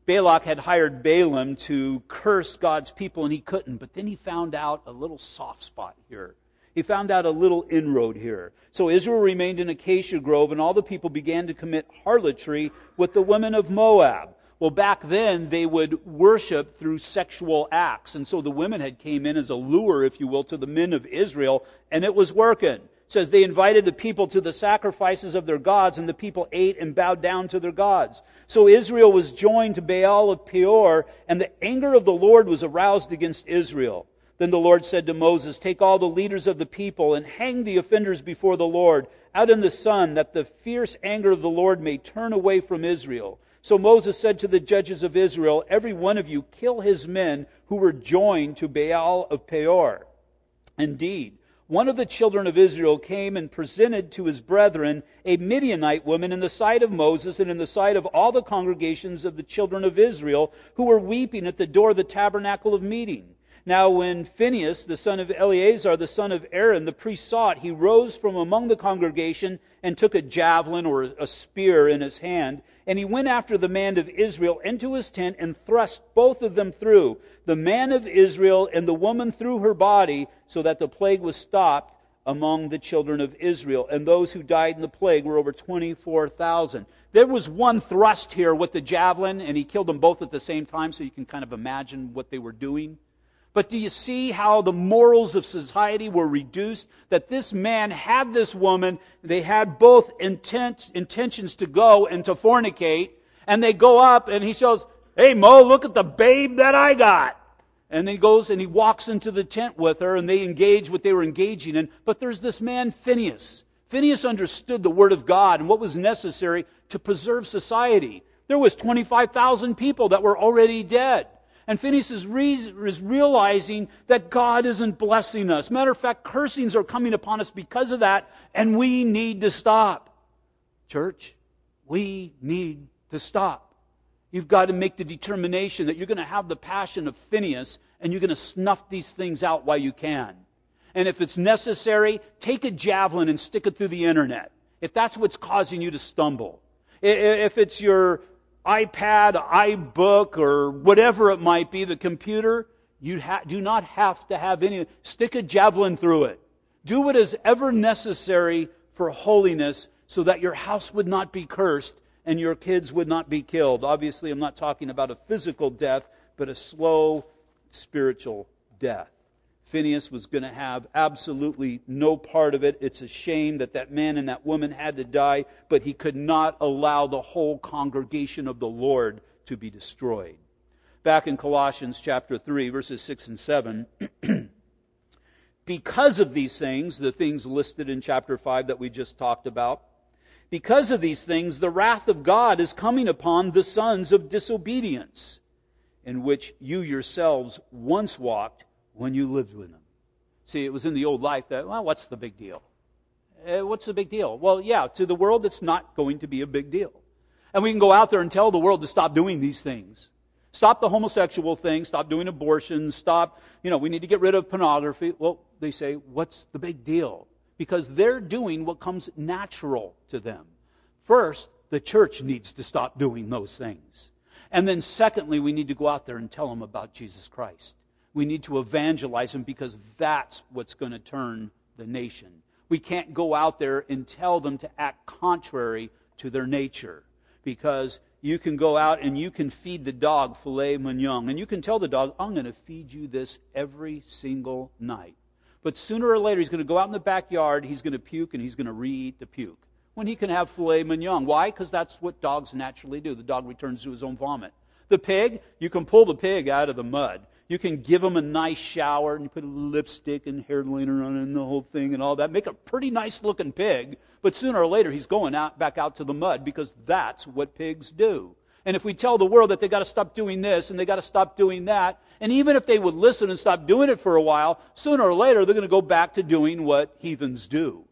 Balak had hired Balaam to curse God's people, and he couldn't. But then he found out a little soft spot here. He found out a little inroad here. So Israel remained in Acacia Grove, and all the people began to commit harlotry with the women of Moab. Well, back then they would worship through sexual acts, and so the women had came in as a lure, if you will, to the men of Israel, and it was working. It says they invited the people to the sacrifices of their gods, and the people ate and bowed down to their gods. So Israel was joined to Baal of Peor, and the anger of the Lord was aroused against Israel. Then the Lord said to Moses, Take all the leaders of the people and hang the offenders before the Lord out in the sun, that the fierce anger of the Lord may turn away from Israel. So Moses said to the judges of Israel, Every one of you kill his men who were joined to Baal of Peor. Indeed, one of the children of Israel came and presented to his brethren a Midianite woman in the sight of Moses and in the sight of all the congregations of the children of Israel who were weeping at the door of the tabernacle of meeting. Now, when Phinehas, the son of Eleazar, the son of Aaron, the priest saw it, he rose from among the congregation and took a javelin or a spear in his hand, and he went after the man of Israel into his tent and thrust both of them through, the man of Israel and the woman through her body, so that the plague was stopped among the children of Israel. And those who died in the plague were over 24,000. There was one thrust here with the javelin, and he killed them both at the same time, so you can kind of imagine what they were doing. But do you see how the morals of society were reduced? That this man had this woman, they had both intent, intentions to go and to fornicate, and they go up and he shows, Hey Mo, look at the babe that I got. And he goes and he walks into the tent with her and they engage what they were engaging in. But there's this man, Phinehas. Phinehas understood the word of God and what was necessary to preserve society. There was 25,000 people that were already dead. And Phinehas is, re- is, realizing that God isn't blessing us. Matter of fact, cursings are coming upon us because of that, and we need to stop. Church, we need to stop. You've got to make the determination that you're going to have the passion of Phinehas and you're going to snuff these things out while you can. And if it's necessary, take a javelin and stick it through the internet. If that's what's causing you to stumble. If it's your iPad, iBook, or whatever it might be, the computer, you ha- do not have to have any. Stick a javelin through it. Do what is ever necessary for holiness so that your house would not be cursed and your kids would not be killed. Obviously, I'm not talking about a physical death, but a slow spiritual death. Phinehas was going to have absolutely no part of it. It's a shame that that man and that woman had to die, but he could not allow the whole congregation of the Lord to be destroyed. Back in Colossians chapter 3, verses 6 and 7, because of these things, the things listed in chapter 5 that we just talked about, because of these things, the wrath of God is coming upon the sons of disobedience, in which you yourselves once walked when you lived with them. See, it was in the old life that, well, what's the big deal? Uh, what's the big deal? Well, yeah, to the world, it's not going to be a big deal. And we can go out there and tell the world to stop doing these things. Stop the homosexual thing, stop doing abortions, stop, you know, we need to get rid of pornography. Well, they say, what's the big deal? Because they're doing what comes natural to them. First, the church needs to stop doing those things. And then, secondly, we need to go out there and tell them about Jesus Christ. We need to evangelize them because that's what's going to turn the nation. We can't go out there and tell them to act contrary to their nature because you can go out and you can feed the dog filet mignon and you can tell the dog, I'm going to feed you this every single night. But sooner or later, he's going to go out in the backyard, he's going to puke, and he's going to re-eat the puke. When he can have filet mignon. Why? Because that's what dogs naturally do. The dog returns to his own vomit. The pig, you can pull the pig out of the mud. You can give them a nice shower and you put a lipstick and hair liner on and the whole thing and all that. Make a pretty nice looking pig, but sooner or later he's going out back out to the mud because that's what pigs do. And if we tell the world that they got to stop doing this and they got to stop doing that, and even if they would listen and stop doing it for a while, sooner or later they're going to go back to doing what heathens do.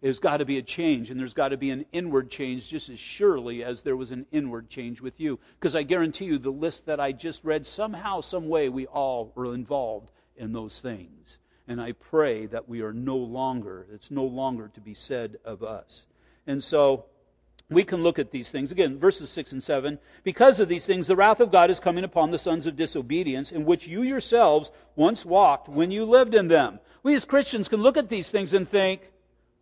There's got to be a change, and there's got to be an inward change just as surely as there was an inward change with you. Because I guarantee you, the list that I just read, somehow, some way, we all were involved in those things. And I pray that we are no longer, it's no longer to be said of us. And so, we can look at these things. Again, verses 6 and 7. Because of these things, the wrath of God is coming upon the sons of disobedience, in which you yourselves once walked when you lived in them. We as Christians can look at these things and think,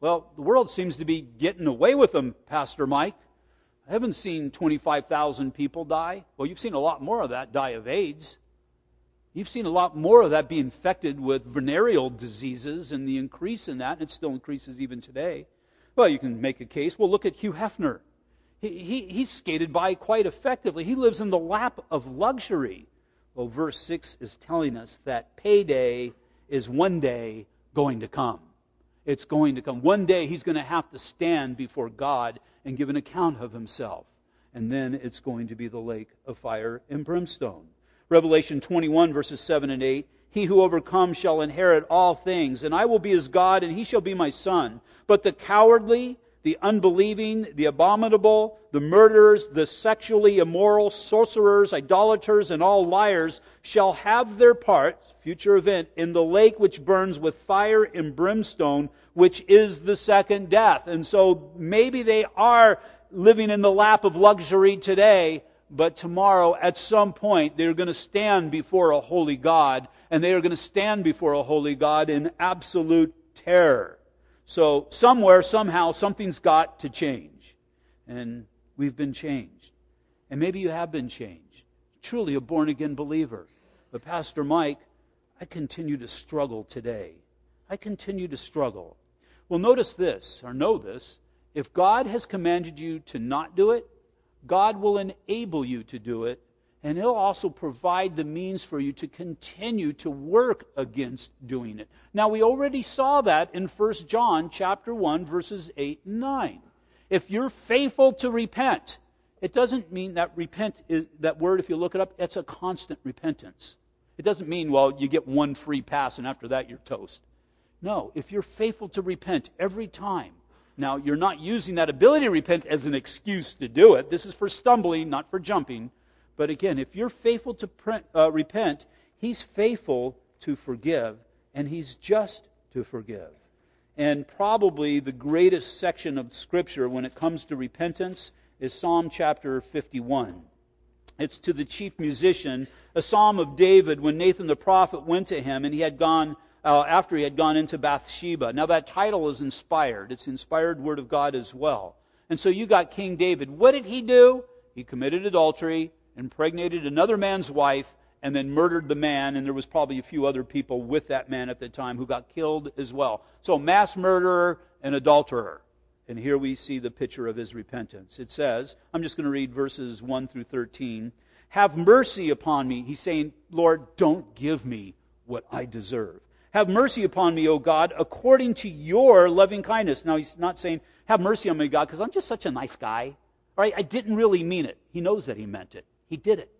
well, the world seems to be getting away with them, Pastor Mike. I haven't seen 25,000 people die. Well, you've seen a lot more of that die of AIDS. You've seen a lot more of that be infected with venereal diseases and the increase in that, and it still increases even today. Well, you can make a case. Well, look at Hugh Hefner. He, he, he skated by quite effectively. He lives in the lap of luxury. Well, verse 6 is telling us that payday is one day going to come. It's going to come. One day he's going to have to stand before God and give an account of himself. And then it's going to be the lake of fire and brimstone. Revelation 21, verses 7 and 8. He who overcomes shall inherit all things, and I will be his God, and he shall be my son. But the cowardly, the unbelieving, the abominable, the murderers, the sexually immoral, sorcerers, idolaters, and all liars shall have their part, future event, in the lake which burns with fire and brimstone, which is the second death. And so maybe they are living in the lap of luxury today, but tomorrow, at some point, they're going to stand before a holy God, and they are going to stand before a holy God in absolute terror. So, somewhere, somehow, something's got to change. And we've been changed. And maybe you have been changed. Truly a born again believer. But, Pastor Mike, I continue to struggle today. I continue to struggle. Well, notice this, or know this. If God has commanded you to not do it, God will enable you to do it, and He'll also provide the means for you to continue to work against doing it. Now, we already saw that in 1 John chapter 1, verses 8 and 9. If you're faithful to repent, it doesn't mean that repent is that word, if you look it up, it's a constant repentance. It doesn't mean, well, you get one free pass and after that you're toast. No, if you're faithful to repent every time, now, you're not using that ability to repent as an excuse to do it. This is for stumbling, not for jumping. But again, if you're faithful to pre- uh, repent, He's faithful to forgive, and He's just to forgive. And probably the greatest section of Scripture when it comes to repentance is Psalm chapter 51. It's to the chief musician, a psalm of David when Nathan the prophet went to him and he had gone uh, after he had gone into Bathsheba. Now, that title is inspired. It's inspired word of God as well. And so you got King David. What did he do? He committed adultery, impregnated another man's wife, and then murdered the man. And there was probably a few other people with that man at the time who got killed as well. So, mass murderer and adulterer. And here we see the picture of his repentance. It says, I'm just going to read verses 1 through 13. Have mercy upon me. He's saying, Lord, don't give me what I deserve. Have mercy upon me, O God, according to your loving kindness. Now, he's not saying, Have mercy on me, God, because I'm just such a nice guy. All right, I didn't really mean it. He knows that he meant it. He did it.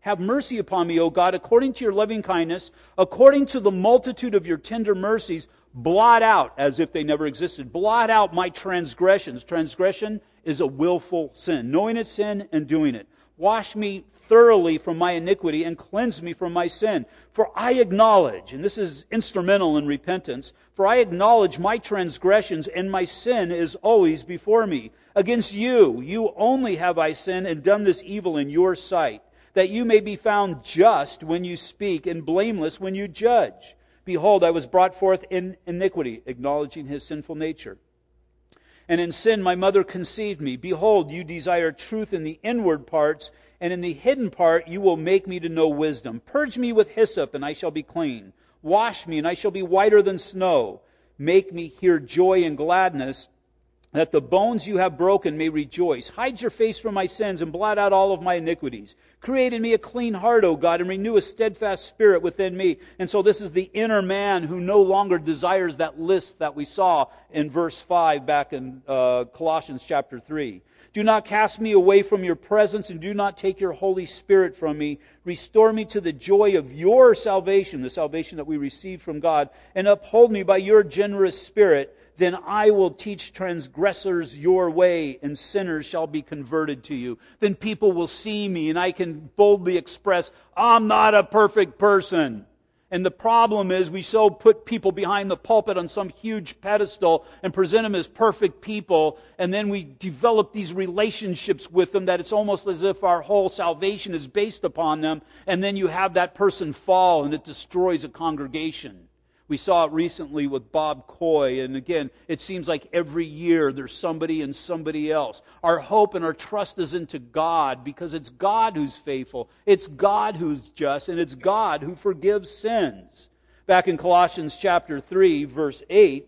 Have mercy upon me, O God, according to your loving kindness, according to the multitude of your tender mercies. Blot out, as if they never existed, blot out my transgressions. Transgression is a willful sin, knowing it's sin and doing it. Wash me thoroughly from my iniquity and cleanse me from my sin. For I acknowledge, and this is instrumental in repentance, for I acknowledge my transgressions and my sin is always before me. Against you, you only have I sinned and done this evil in your sight, that you may be found just when you speak and blameless when you judge. Behold, I was brought forth in iniquity, acknowledging his sinful nature. And in sin my mother conceived me. Behold, you desire truth in the inward parts, and in the hidden part you will make me to know wisdom. Purge me with hyssop, and I shall be clean. Wash me, and I shall be whiter than snow. Make me hear joy and gladness, that the bones you have broken may rejoice. Hide your face from my sins and blot out all of my iniquities. Create in me a clean heart, O God, and renew a steadfast spirit within me. And so this is the inner man who no longer desires that list that we saw in verse 5 back in uh, Colossians chapter 3. Do not cast me away from your presence and do not take your Holy Spirit from me. Restore me to the joy of your salvation, the salvation that we receive from God, and uphold me by your generous spirit. Then I will teach transgressors your way, and sinners shall be converted to you. Then people will see me, and I can boldly express, I'm not a perfect person. And the problem is we so put people behind the pulpit on some huge pedestal and present them as perfect people, and then we develop these relationships with them that it's almost as if our whole salvation is based upon them, and then you have that person fall and it destroys a congregation. We saw it recently with Bob Coy, and again, it seems like every year there's somebody and somebody else. Our hope and our trust is into God because it's God who's faithful, it's God who's just, and it's God who forgives sins. Back in Colossians chapter 3, verse 8,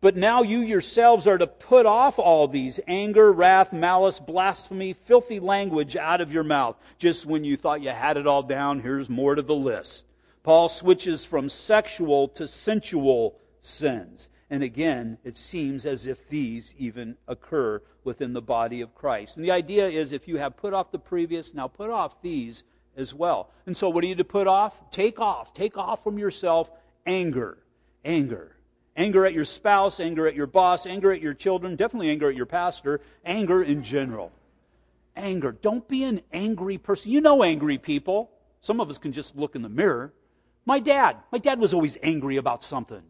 but now you yourselves are to put off all these anger, wrath, malice, blasphemy, filthy language out of your mouth. Just when you thought you had it all down, here's more to the list. Paul switches from sexual to sensual sins. And again, it seems as if these even occur within the body of Christ. And the idea is if you have put off the previous, now put off these as well. And so, what are you to put off? Take off. Take off from yourself anger. Anger. Anger at your spouse, anger at your boss, anger at your children, definitely anger at your pastor, anger in general. Anger. Don't be an angry person. You know angry people. Some of us can just look in the mirror my dad, my dad was always angry about something.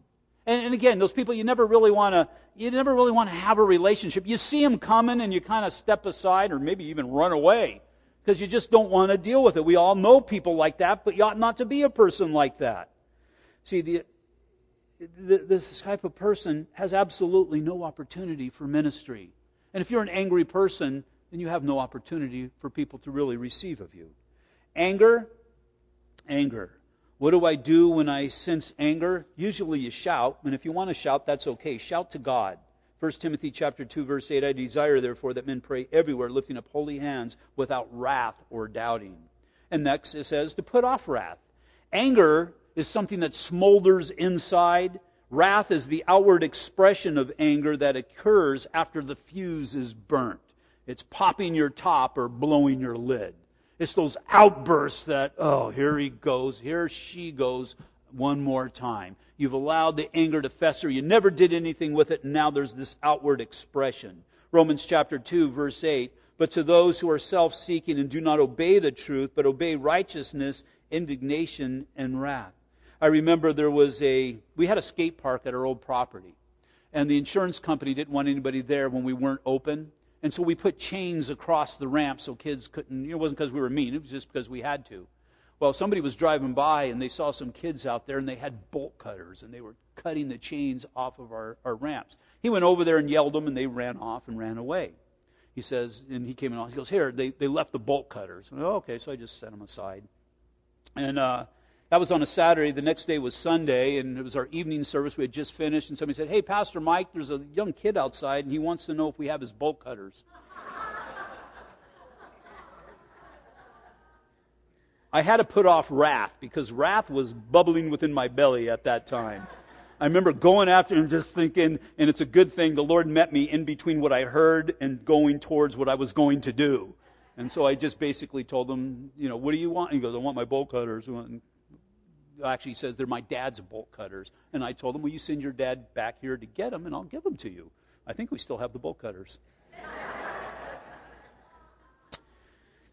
And, and again, those people you never really want to, you never really want to have a relationship. You see them coming and you kind of step aside or maybe even run away because you just don't want to deal with it. We all know people like that, but you ought not to be a person like that. See, the, the, this type of person has absolutely no opportunity for ministry. And if you're an angry person, then you have no opportunity for people to really receive of you. Anger, anger. What do I do when I sense anger? Usually you shout, and if you want to shout, that's okay. Shout to God. 1 Timothy chapter 2 verse 8 I desire therefore that men pray everywhere lifting up holy hands without wrath or doubting. And next it says to put off wrath. Anger is something that smolders inside. Wrath is the outward expression of anger that occurs after the fuse is burnt. It's popping your top or blowing your lid. It's those outbursts that, oh, here he goes, here she goes one more time. You've allowed the anger to fester. You never did anything with it, and now there's this outward expression. Romans chapter 2, verse 8. But to those who are self seeking and do not obey the truth, but obey righteousness, indignation, and wrath. I remember there was a, we had a skate park at our old property. And the insurance company didn't want anybody there when we weren't open. And so we put chains across the ramp so kids couldn't, it wasn't because we were mean, it was just because we had to. Well, somebody was driving by and they saw some kids out there and they had bolt cutters and they were cutting the chains off of our, our ramps. He went over there and yelled them and they ran off and ran away. He says, and he came in, he goes, Here, they, they left the bolt cutters. And, oh, okay, so I just set them aside. And uh, that was on a Saturday. The next day was Sunday, and it was our evening service. We had just finished, and somebody said, Hey, Pastor Mike, there's a young kid outside, and he wants to know if we have his bolt cutters. I had to put off wrath because wrath was bubbling within my belly at that time. I remember going after him just thinking, and it's a good thing the Lord met me in between what I heard and going towards what I was going to do. And so I just basically told him, you know, what do you want? he goes, I want my bolt cutters actually says they're my dad's bolt cutters. And I told him, Will you send your dad back here to get them and I'll give them to you? I think we still have the bolt cutters.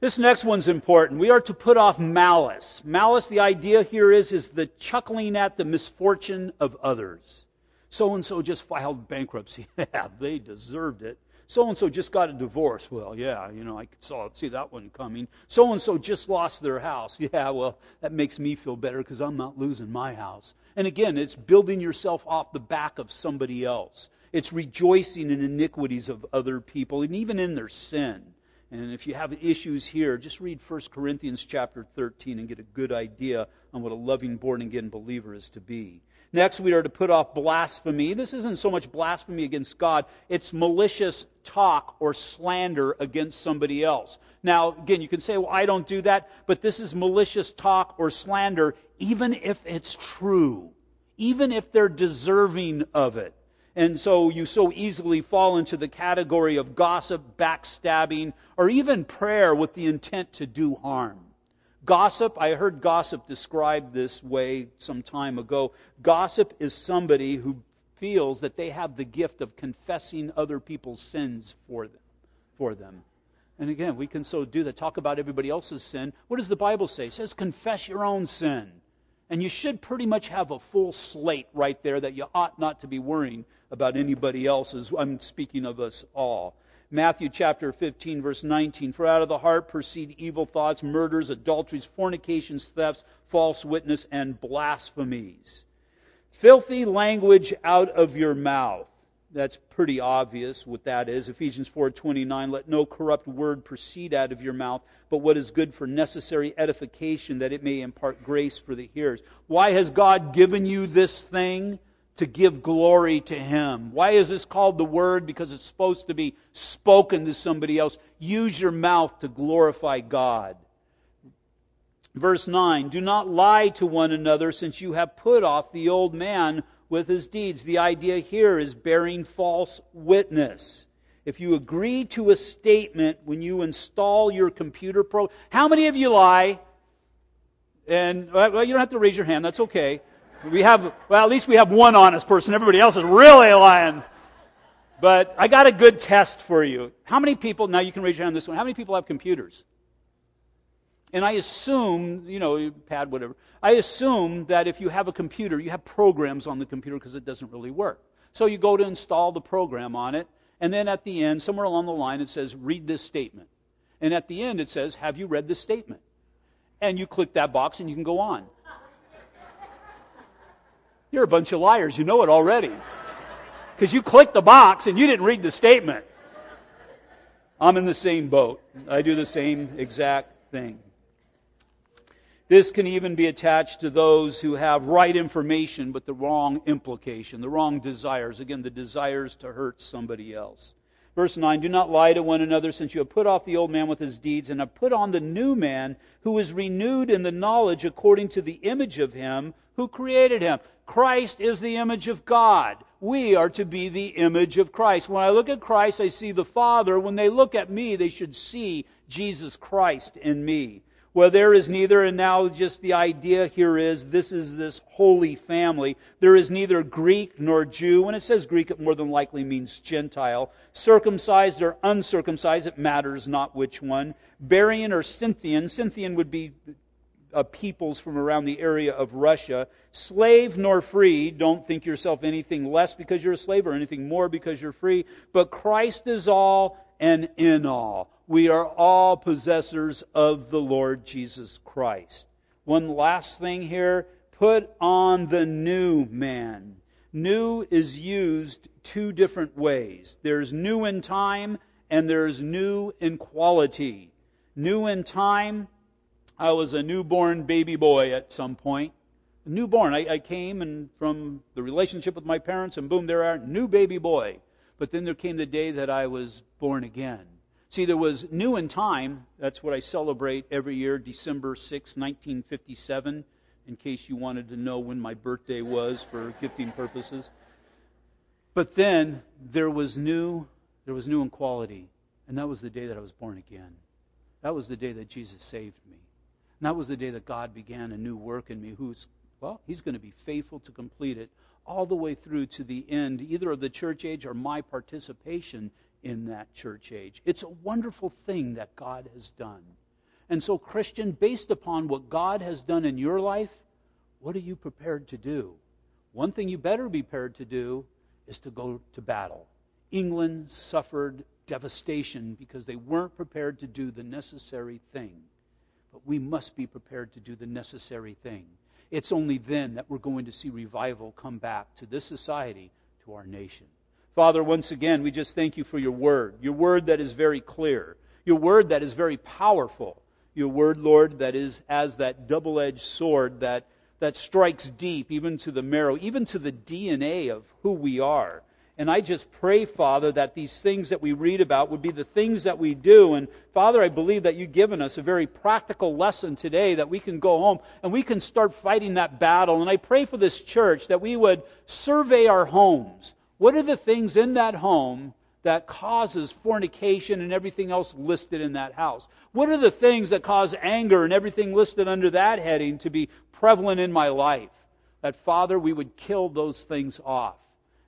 this next one's important. We are to put off malice. Malice, the idea here is, is the chuckling at the misfortune of others. So and so just filed bankruptcy. yeah, they deserved it. So and so just got a divorce. Well, yeah, you know, I saw see that one coming. So and so just lost their house. Yeah, well, that makes me feel better because I'm not losing my house. And again, it's building yourself off the back of somebody else. It's rejoicing in iniquities of other people and even in their sin. And if you have issues here, just read 1 Corinthians chapter 13 and get a good idea on what a loving born again believer is to be. Next, we are to put off blasphemy. This isn't so much blasphemy against God, it's malicious talk or slander against somebody else. Now, again, you can say, well, I don't do that, but this is malicious talk or slander, even if it's true, even if they're deserving of it. And so you so easily fall into the category of gossip, backstabbing, or even prayer with the intent to do harm. Gossip, I heard gossip described this way some time ago. Gossip is somebody who feels that they have the gift of confessing other people's sins for them. For them. And again, we can so do that. Talk about everybody else's sin. What does the Bible say? It says, confess your own sin. And you should pretty much have a full slate right there that you ought not to be worrying about anybody else's. I'm speaking of us all. Matthew chapter 15, verse 19. For out of the heart proceed evil thoughts, murders, adulteries, fornications, thefts, false witness, and blasphemies. Filthy language out of your mouth. That's pretty obvious what that is. Ephesians 4:29 let no corrupt word proceed out of your mouth, but what is good for necessary edification that it may impart grace for the hearers. Why has God given you this thing? To give glory to Him. Why is this called the Word? Because it's supposed to be spoken to somebody else. Use your mouth to glorify God. Verse 9 Do not lie to one another, since you have put off the old man with his deeds. The idea here is bearing false witness. If you agree to a statement when you install your computer pro, how many of you lie? And well, you don't have to raise your hand. That's okay. We have, well, at least we have one honest person. Everybody else is really lying. But I got a good test for you. How many people, now you can raise your hand on this one, how many people have computers? And I assume, you know, pad, whatever. I assume that if you have a computer, you have programs on the computer because it doesn't really work. So you go to install the program on it, and then at the end, somewhere along the line, it says, read this statement. And at the end, it says, have you read this statement? And you click that box and you can go on. You're a bunch of liars. You know it already. Because you clicked the box and you didn't read the statement. I'm in the same boat. I do the same exact thing. This can even be attached to those who have right information but the wrong implication, the wrong desires. Again, the desires to hurt somebody else. Verse 9 Do not lie to one another, since you have put off the old man with his deeds, and have put on the new man, who is renewed in the knowledge according to the image of him who created him. Christ is the image of God. We are to be the image of Christ. When I look at Christ, I see the Father. When they look at me, they should see Jesus Christ in me. Well, there is neither, and now just the idea here is this is this holy family. There is neither Greek nor Jew. When it says Greek, it more than likely means Gentile. Circumcised or uncircumcised, it matters not which one. Barian or Scythian. Scythian would be uh, peoples from around the area of Russia. Slave nor free, don't think yourself anything less because you're a slave or anything more because you're free, but Christ is all and in all. We are all possessors of the Lord Jesus Christ. One last thing here put on the new man. New is used two different ways there's new in time and there's new in quality. New in time I was a newborn baby boy at some point. Newborn. I, I came and from the relationship with my parents, and boom, there are new baby boy. But then there came the day that I was born again. See, there was new in time. That's what I celebrate every year, December 6, 1957, in case you wanted to know when my birthday was for gifting purposes. But then there was new, there was new in quality. And that was the day that I was born again. That was the day that Jesus saved me. And that was the day that God began a new work in me, who's, well, He's going to be faithful to complete it all the way through to the end, either of the church age or my participation in that church age. It's a wonderful thing that God has done. And so, Christian, based upon what God has done in your life, what are you prepared to do? One thing you better be prepared to do is to go to battle. England suffered devastation because they weren't prepared to do the necessary thing. But we must be prepared to do the necessary thing. It's only then that we're going to see revival come back to this society, to our nation. Father, once again, we just thank you for your word, your word that is very clear, your word that is very powerful, your word, Lord, that is as that double edged sword that, that strikes deep, even to the marrow, even to the DNA of who we are. And I just pray, Father, that these things that we read about would be the things that we do. And Father, I believe that you've given us a very practical lesson today that we can go home and we can start fighting that battle. And I pray for this church that we would survey our homes. What are the things in that home that causes fornication and everything else listed in that house? What are the things that cause anger and everything listed under that heading to be prevalent in my life? That, Father, we would kill those things off.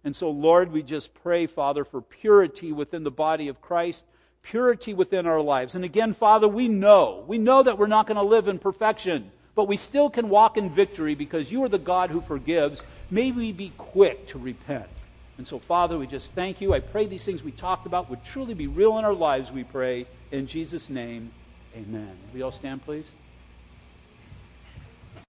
And so, Lord, we just pray, Father, for purity within the body of Christ, purity within our lives. And again, Father, we know, we know that we're not going to live in perfection, but we still can walk in victory because you are the God who forgives. May we be quick to repent. And so, Father, we just thank you. I pray these things we talked about would truly be real in our lives, we pray. In Jesus' name, amen. We all stand, please.